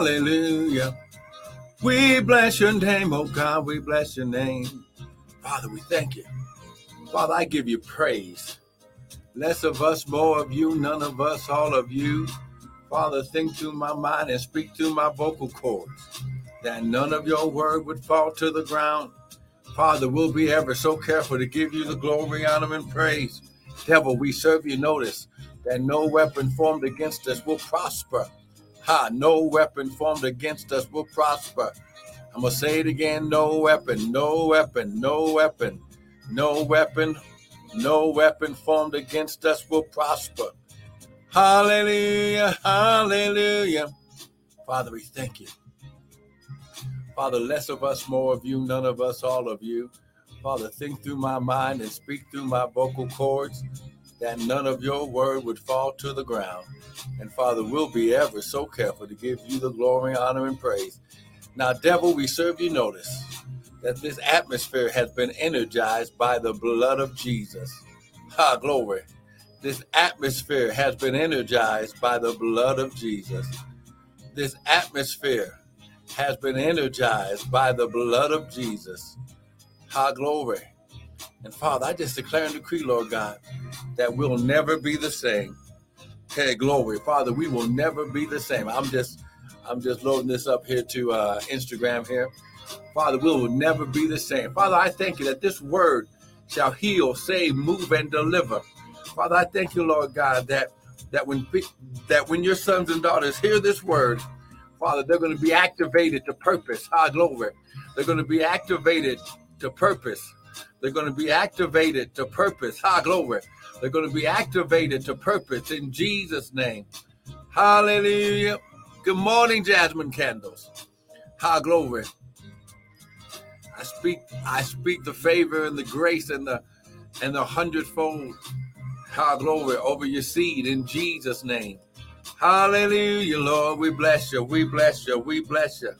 Hallelujah. We bless your name, oh God. We bless your name. Father, we thank you. Father, I give you praise. Less of us, more of you, none of us, all of you. Father, think through my mind and speak through my vocal cords that none of your word would fall to the ground. Father, we'll be ever so careful to give you the glory, honor, and praise. Devil, we serve you. Notice that no weapon formed against us will prosper. Ha, no weapon formed against us will prosper. I'm going to say it again no weapon, no weapon, no weapon, no weapon, no weapon formed against us will prosper. Hallelujah, hallelujah. Father, we thank you. Father, less of us, more of you, none of us, all of you. Father, think through my mind and speak through my vocal cords that none of your word would fall to the ground. And Father, we'll be ever so careful to give you the glory, honor, and praise. Now, devil, we serve you notice that this atmosphere has been energized by the blood of Jesus. Ha, glory. This atmosphere has been energized by the blood of Jesus. This atmosphere has been energized by the blood of Jesus. Ha, glory. And Father, I just declare and decree, Lord God, that we'll never be the same. Hey, glory, Father, we will never be the same. I'm just, I'm just loading this up here to uh, Instagram here. Father, we will never be the same. Father, I thank you that this word shall heal, save, move, and deliver. Father, I thank you, Lord God, that that when that when your sons and daughters hear this word, Father, they're going to be activated to purpose. High glory. They're going to be activated to purpose. They're going to be activated to purpose. High glory. They're going to be activated to purpose in Jesus' name. Hallelujah. Good morning, Jasmine Candles. High glory. I speak, I speak the favor and the grace and the and the hundredfold high glory over your seed in Jesus' name. Hallelujah, Lord. We bless you. We bless you. We bless you.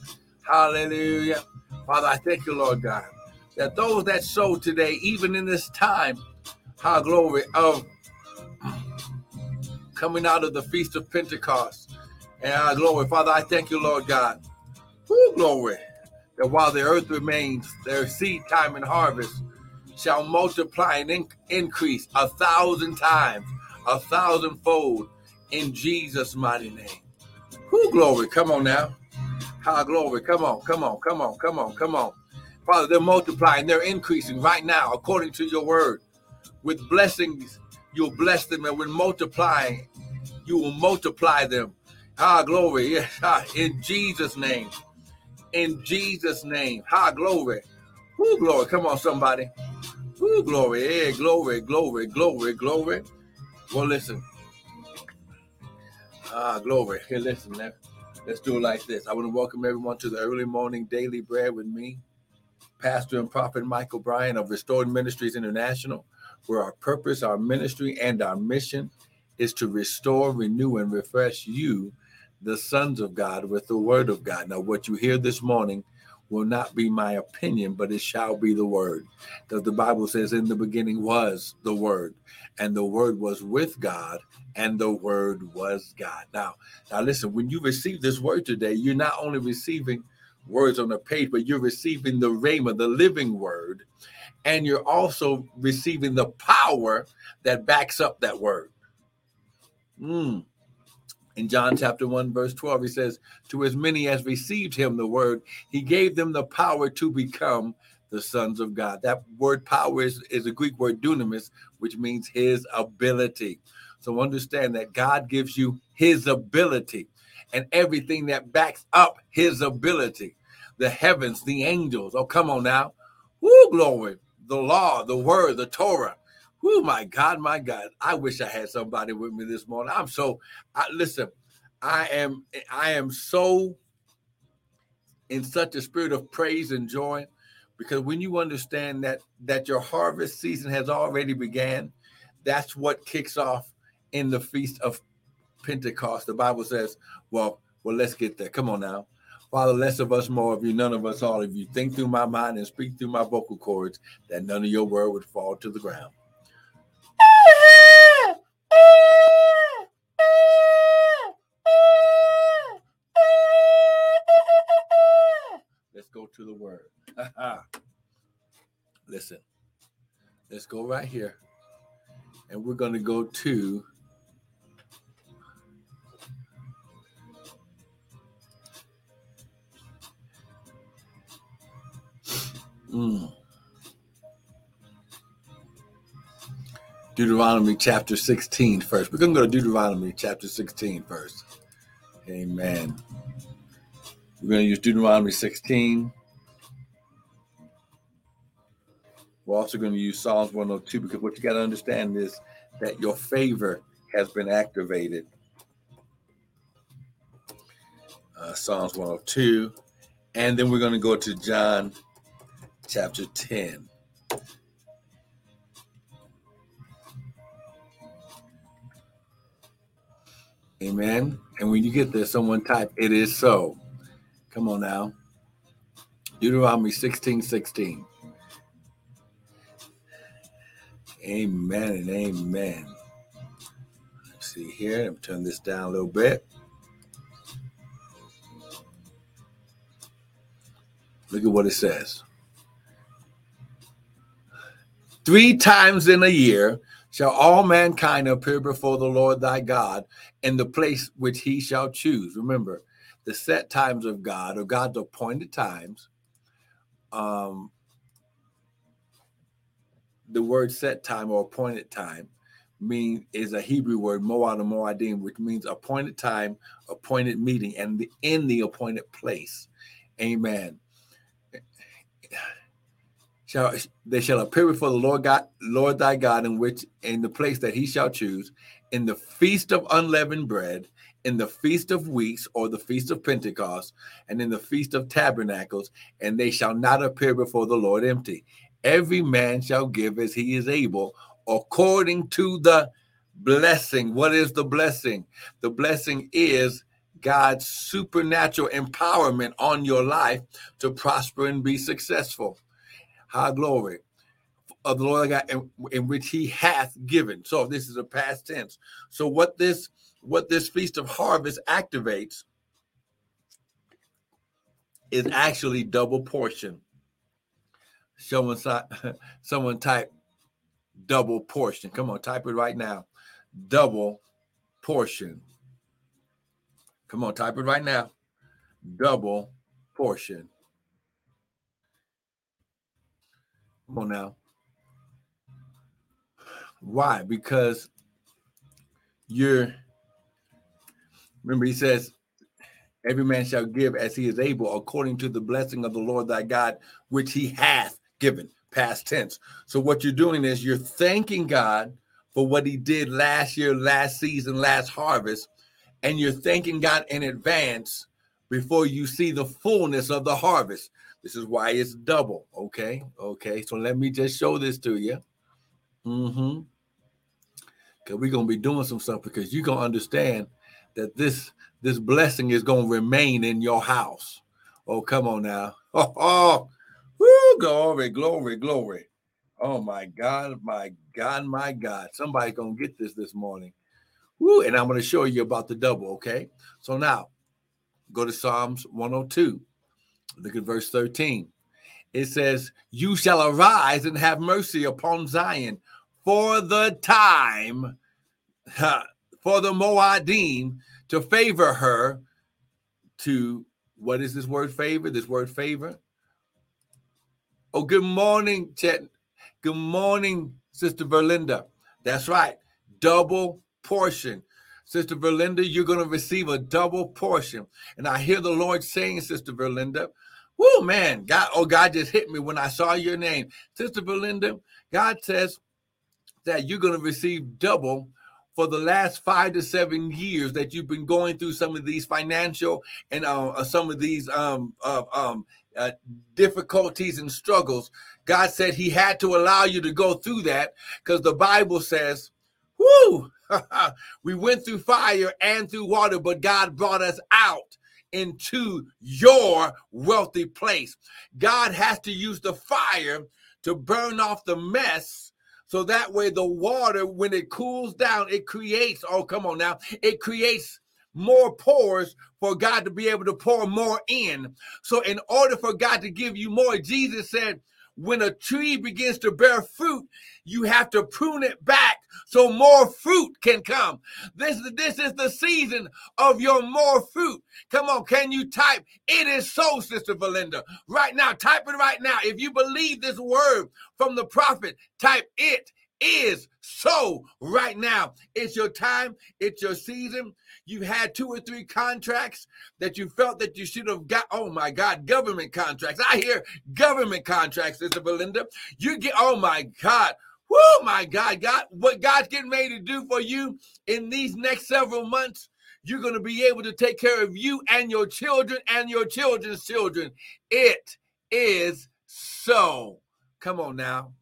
Hallelujah. Father, I thank you, Lord God, that those that sow today, even in this time, high glory of coming out of the feast of Pentecost. And our glory, Father, I thank you, Lord God. Who glory that while the earth remains, their seed time and harvest shall multiply and in- increase a thousand times, a thousandfold in Jesus' mighty name. Who glory? Come on now. High glory. Come on, come on, come on, come on, come on. Father, they're multiplying, they're increasing right now according to your word. With blessings, you'll bless them, and with multiplying, you will multiply them. High glory. Yes, in Jesus' name. In Jesus' name. High glory. Who glory? Come on, somebody. Who glory. Yeah, glory, glory, glory, glory. Well, listen. Ah, glory. Here, listen, man. Let's do it like this. I want to welcome everyone to the early morning daily bread with me, Pastor and Prophet Michael Bryan of Restored Ministries International, where our purpose, our ministry, and our mission is to restore, renew, and refresh you, the sons of God, with the word of God. Now, what you hear this morning will not be my opinion, but it shall be the word. Because the Bible says, In the beginning was the word, and the word was with God, and the word was God. Now, now listen, when you receive this word today, you're not only receiving words on a page, but you're receiving the rhema, the living word, and you're also receiving the power that backs up that word. Mm. In John chapter 1, verse 12, he says, To as many as received him the word, he gave them the power to become the sons of God. That word power is, is a Greek word dunamis, which means his ability. So understand that God gives you his ability and everything that backs up his ability. The heavens, the angels. Oh, come on now. Woo, glory. The law, the word, the Torah. Oh my God, my God. I wish I had somebody with me this morning. I'm so I, listen, I am I am so in such a spirit of praise and joy because when you understand that that your harvest season has already began, that's what kicks off in the feast of Pentecost. The Bible says, well, well, let's get there. Come on now. Father, less of us, more of you, none of us, all of you. Think through my mind and speak through my vocal cords that none of your word would fall to the ground. Let's go to the word. Listen, let's go right here. And we're going to go to mm. Deuteronomy chapter 16 first. We're going to go to Deuteronomy chapter 16 first. Amen. We're going to use Deuteronomy 16. We're also going to use Psalms 102 because what you got to understand is that your favor has been activated. Uh, Psalms 102. And then we're going to go to John chapter 10. Amen. And when you get there, someone type, it is so. Come on now. Deuteronomy 16 16. Amen and amen. Let's see here. Let me turn this down a little bit. Look at what it says. Three times in a year shall all mankind appear before the Lord thy God in the place which he shall choose. Remember, the set times of God or God's appointed times. Um, the word set time or appointed time mean is a Hebrew word, moad or moadim, which means appointed time, appointed meeting, and the, in the appointed place. Amen shall they shall appear before the Lord God, Lord thy God, in which in the place that he shall choose, in the feast of unleavened bread, in the feast of weeks, or the feast of Pentecost, and in the feast of tabernacles, and they shall not appear before the Lord empty. Every man shall give as he is able, according to the blessing. What is the blessing? The blessing is God's supernatural empowerment on your life to prosper and be successful high glory of the Lord God in, in, which he hath given. So this is a past tense. So what this what this feast of harvest activates is actually double portion. Someone someone type double portion. Come on, type it right now. Double portion. Come on, type it right now. Double portion. Come on now. Why? Because you're, remember, he says, every man shall give as he is able, according to the blessing of the Lord thy God, which he hath given, past tense. So, what you're doing is you're thanking God for what he did last year, last season, last harvest, and you're thanking God in advance before you see the fullness of the harvest. This is why it's double. Okay. Okay. So let me just show this to you. Mm-hmm. Because we're gonna be doing some stuff because you're gonna understand that this this blessing is gonna remain in your house. Oh, come on now. Oh, oh. Woo, glory, glory, glory. Oh my God, my God, my God. Somebody's gonna get this this morning. Woo, and I'm gonna show you about the double. Okay. So now go to Psalms 102. Look at verse 13. It says, You shall arise and have mercy upon Zion for the time, for the Moadim to favor her. To what is this word favor? This word favor. Oh, good morning, Chet. Good morning, Sister Verlinda. That's right. Double portion. Sister Verlinda, you're going to receive a double portion. And I hear the Lord saying, Sister Verlinda, Whoa, man, God, oh, God just hit me when I saw your name. Sister Belinda, God says that you're going to receive double for the last five to seven years that you've been going through some of these financial and uh, uh some of these um, uh, um, uh, difficulties and struggles. God said He had to allow you to go through that because the Bible says, "Whoo, we went through fire and through water, but God brought us out." into your wealthy place. God has to use the fire to burn off the mess so that way the water when it cools down it creates oh come on now it creates more pores for God to be able to pour more in. So, in order for God to give you more, Jesus said, when a tree begins to bear fruit, you have to prune it back so more fruit can come. This, this is the season of your more fruit. Come on, can you type? It is so, Sister Valinda. Right now, type it right now. If you believe this word from the prophet, type it is so right now. It's your time, it's your season. You've had two or three contracts that you felt that you should have got. Oh my God, government contracts. I hear government contracts, Sister Belinda. You get, oh my God. Oh my God, God, what God's getting ready to do for you in these next several months, you're going to be able to take care of you and your children and your children's children. It is so. Come on now.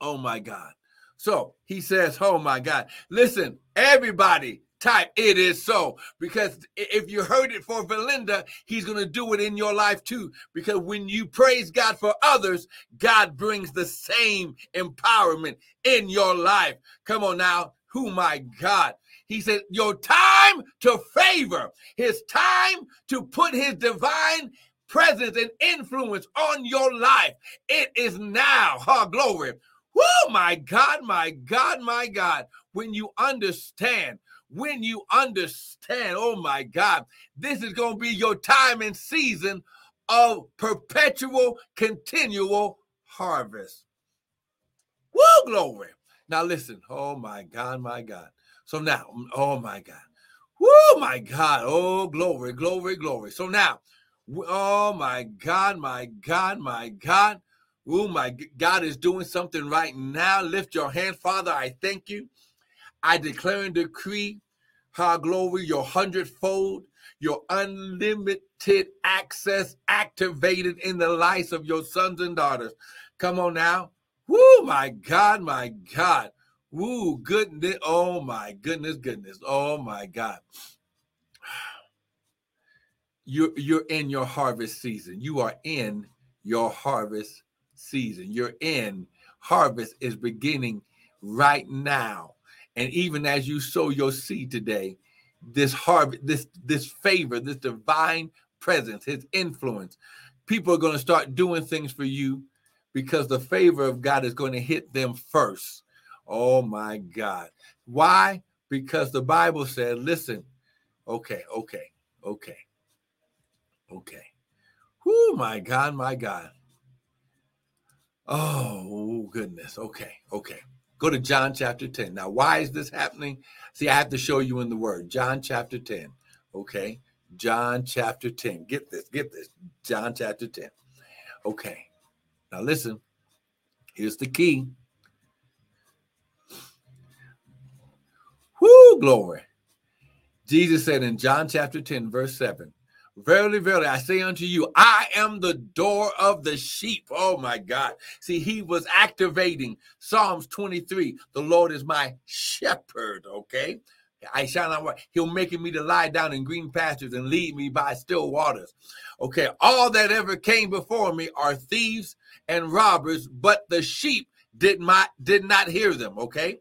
Oh my God. So he says, Oh my God. Listen, everybody type it is so because if you heard it for Valinda, he's going to do it in your life too. Because when you praise God for others, God brings the same empowerment in your life. Come on now. Who my God. He said, Your time to favor, his time to put his divine presence and influence on your life. It is now. Ha, glory. Oh my God, my God, my God. When you understand, when you understand, oh my God, this is going to be your time and season of perpetual, continual harvest. Woo, glory. Now listen, oh my God, my God. So now, oh my God. Woo, my God. Oh, glory, glory, glory. So now, oh my God, my God, my God. Oh, my God is doing something right now. Lift your hand, Father. I thank you. I declare and decree, high glory, your hundredfold, your unlimited access activated in the lives of your sons and daughters. Come on now. Woo, my God, my God. Woo, goodness. Oh, my goodness, goodness. Oh, my God. You're, you're in your harvest season. You are in your harvest season. You're in. Harvest is beginning right now. And even as you sow your seed today, this harvest, this this favor, this divine presence, his influence, people are going to start doing things for you because the favor of God is going to hit them first. Oh my God. Why? Because the Bible said, listen, okay, okay, okay, okay. Oh my God, my God. Oh, goodness. Okay. Okay. Go to John chapter 10. Now, why is this happening? See, I have to show you in the word. John chapter 10. Okay. John chapter 10. Get this. Get this. John chapter 10. Okay. Now, listen. Here's the key. Whoo, glory. Jesus said in John chapter 10, verse 7 Verily, verily, I say unto you, I am the door of the sheep. Oh my God. See, he was activating Psalms 23. The Lord is my shepherd. Okay. I shall not He'll making me to lie down in green pastures and lead me by still waters. Okay. All that ever came before me are thieves and robbers, but the sheep did not did not hear them. Okay.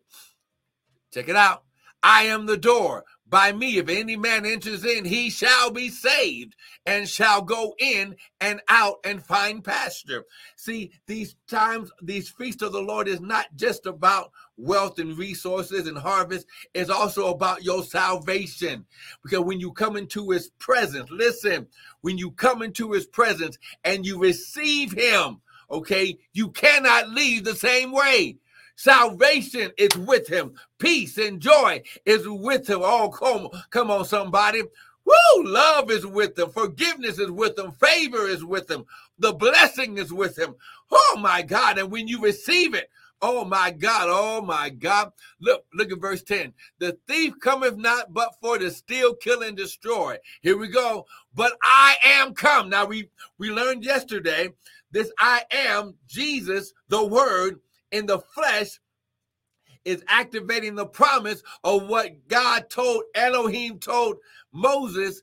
Check it out. I am the door by me. If any man enters in, he shall be saved and shall go in and out and find pasture. See, these times, these feasts of the Lord is not just about wealth and resources and harvest, it's also about your salvation. Because when you come into his presence, listen, when you come into his presence and you receive him, okay, you cannot leave the same way. Salvation is with him. Peace and joy is with him. Oh, come, come on, somebody. Woo! Love is with him. Forgiveness is with him. Favor is with him. The blessing is with him. Oh my God. And when you receive it, oh my God, oh my God. Look, look at verse 10. The thief cometh not but for to steal, kill, and destroy. Here we go. But I am come. Now we we learned yesterday this I am Jesus, the word in the flesh is activating the promise of what God told Elohim told Moses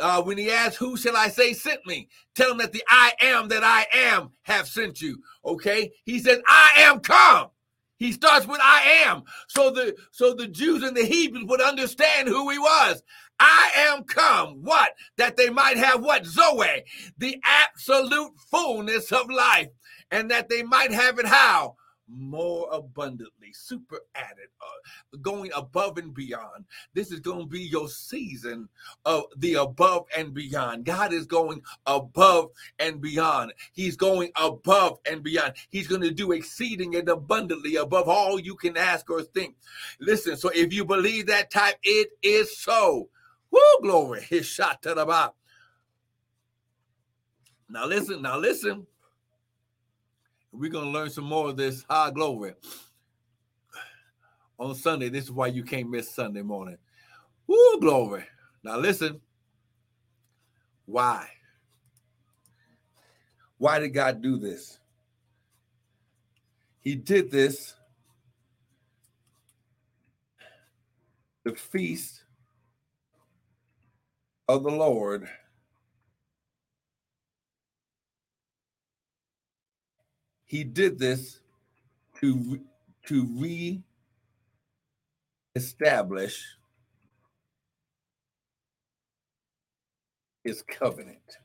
uh, when he asked, Who shall I say sent me? Tell him that the I am that I am have sent you. Okay. He says, I am come. He starts with I am. So the so the Jews and the Hebrews would understand who he was. I am come. What? That they might have what? Zoe, the absolute fullness of life. And that they might have it how? More abundantly, super added, uh, going above and beyond. This is going to be your season of the above and beyond. God is going above and beyond. He's going above and beyond. He's going to do exceeding and abundantly above all you can ask or think. Listen, so if you believe that type, it is so. Woo, glory. His shot to the bottom. Now listen, now listen. We're going to learn some more of this high glory on Sunday. This is why you can't miss Sunday morning. Woo, glory. Now, listen. Why? Why did God do this? He did this the feast of the Lord He did this to, to re-establish his covenant.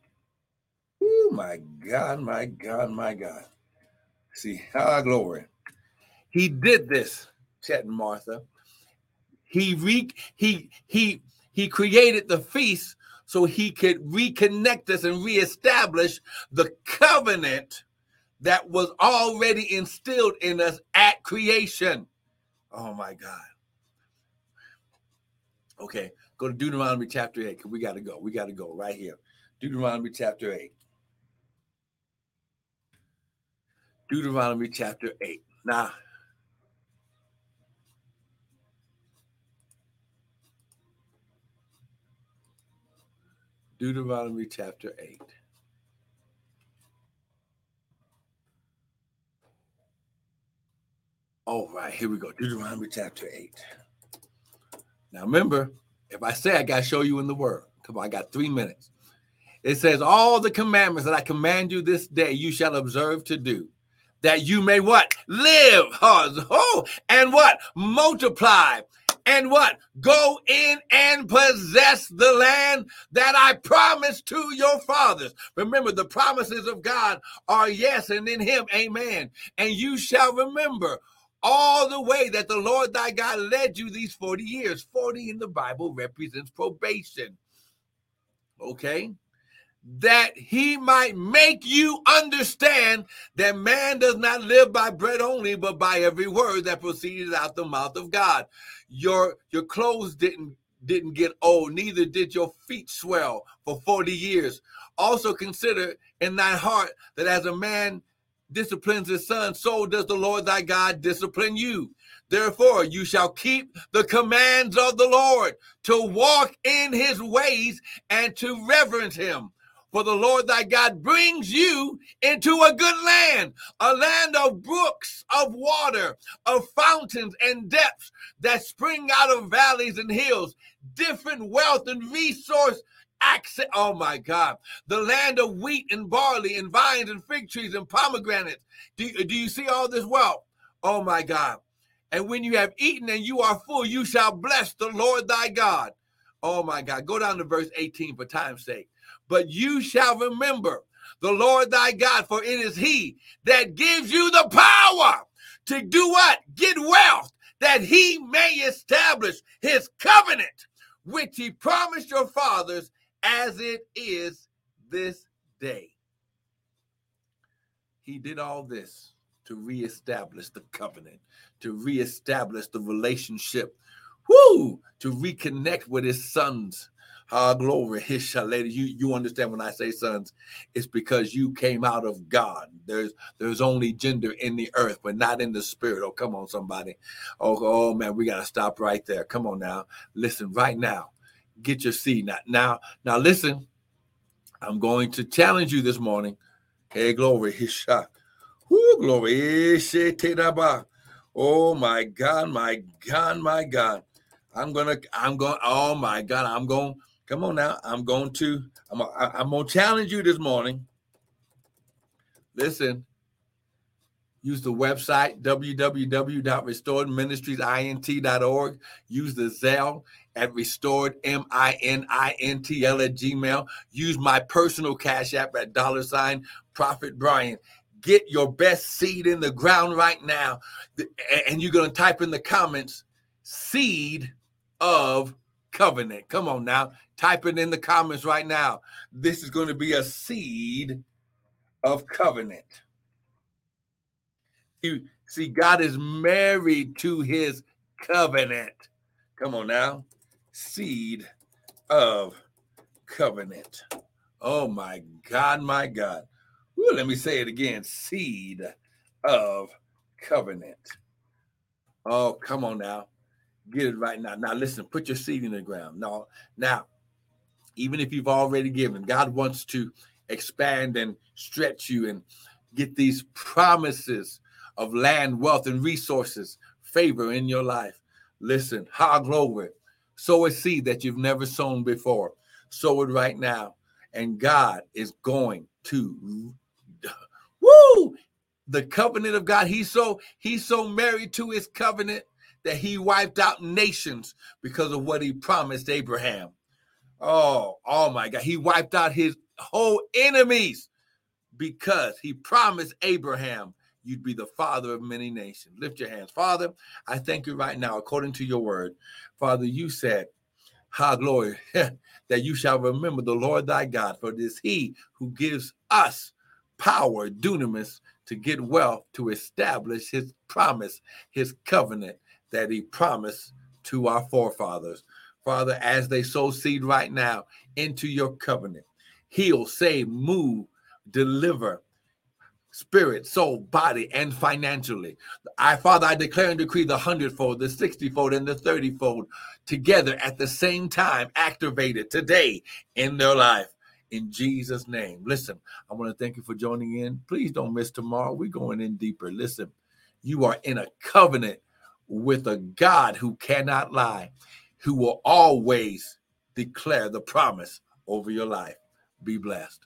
Oh my God, my God, my God. See, ah, glory. He did this, Chet and Martha. He re he he he created the feast so he could reconnect us and reestablish the covenant that was already instilled in us at creation. Oh my God. Okay, go to Deuteronomy chapter 8 because we got to go. We got to go right here. Deuteronomy chapter 8. Deuteronomy chapter 8. Now, Deuteronomy chapter 8. All right, here we go. Deuteronomy chapter 8. Now remember, if I say I got to show you in the word, come on, I got three minutes. It says, All the commandments that I command you this day, you shall observe to do, that you may what? Live, oh, and what? Multiply, and what? Go in and possess the land that I promised to your fathers. Remember, the promises of God are yes, and in Him, amen. And you shall remember all the way that the Lord thy God led you these 40 years. 40 in the Bible represents probation. Okay? That he might make you understand that man does not live by bread only, but by every word that proceeds out the mouth of God. Your your clothes didn't didn't get old, neither did your feet swell for 40 years. Also consider in thy heart that as a man disciplines his son, so does the Lord thy God discipline you. Therefore, you shall keep the commands of the Lord to walk in his ways and to reverence him. For the Lord thy God brings you into a good land, a land of brooks, of water, of fountains and depths that spring out of valleys and hills, different wealth and resource access. Oh my God. The land of wheat and barley and vines and fig trees and pomegranates. Do, do you see all this wealth? Oh my God. And when you have eaten and you are full, you shall bless the Lord thy God. Oh my God. Go down to verse 18 for time's sake. But you shall remember the Lord thy God, for it is he that gives you the power to do what? Get wealth, that he may establish his covenant, which he promised your fathers as it is this day. He did all this to reestablish the covenant, to reestablish the relationship, whoo, to reconnect with his sons. Ah, glory, his shalom. You you understand when I say sons, it's because you came out of God. There's there's only gender in the earth, but not in the spirit. Oh, come on, somebody. Oh, oh man, we gotta stop right there. Come on now. Listen, right now get your seed. Now, now, now listen, I'm going to challenge you this morning. Hey, glory, his shot. Glory. Oh my God, my God, my God. I'm gonna, I'm going, oh my God, I'm going, come on now. I'm going to, I'm, I'm gonna challenge you this morning. Listen, Use the website www.restoredministriesint.org. Use the Zelle at restored M I N I N T L at Gmail. Use my personal cash app at dollar sign Prophet Bryan. Get your best seed in the ground right now, and you're gonna type in the comments seed of covenant. Come on now, type it in the comments right now. This is going to be a seed of covenant. You see, God is married to his covenant. Come on now. Seed of covenant. Oh my God, my God. Ooh, let me say it again. Seed of covenant. Oh, come on now. Get it right now. Now listen, put your seed in the ground. Now, now, even if you've already given, God wants to expand and stretch you and get these promises of land, wealth, and resources, favor in your life. Listen, how glory. Sow a seed that you've never sown before. Sow it right now. And God is going to woo the covenant of God. He's so he's so married to his covenant that he wiped out nations because of what he promised Abraham. Oh, oh my God. He wiped out his whole enemies because he promised Abraham you'd be the father of many nations. Lift your hands. Father, I thank you right now, according to your word. Father, you said, Ha glory, that you shall remember the Lord thy God, for it is he who gives us power, dunamis, to get wealth, to establish his promise, his covenant that he promised to our forefathers. Father, as they sow seed right now into your covenant, heal, save, move, deliver, spirit, soul, body, and financially. I, Father, I declare and decree the hundredfold, the sixtyfold, and the thirtyfold together at the same time, activated today in their life. In Jesus' name. Listen, I want to thank you for joining in. Please don't miss tomorrow. We're going in deeper. Listen, you are in a covenant with a God who cannot lie, who will always declare the promise over your life. Be blessed.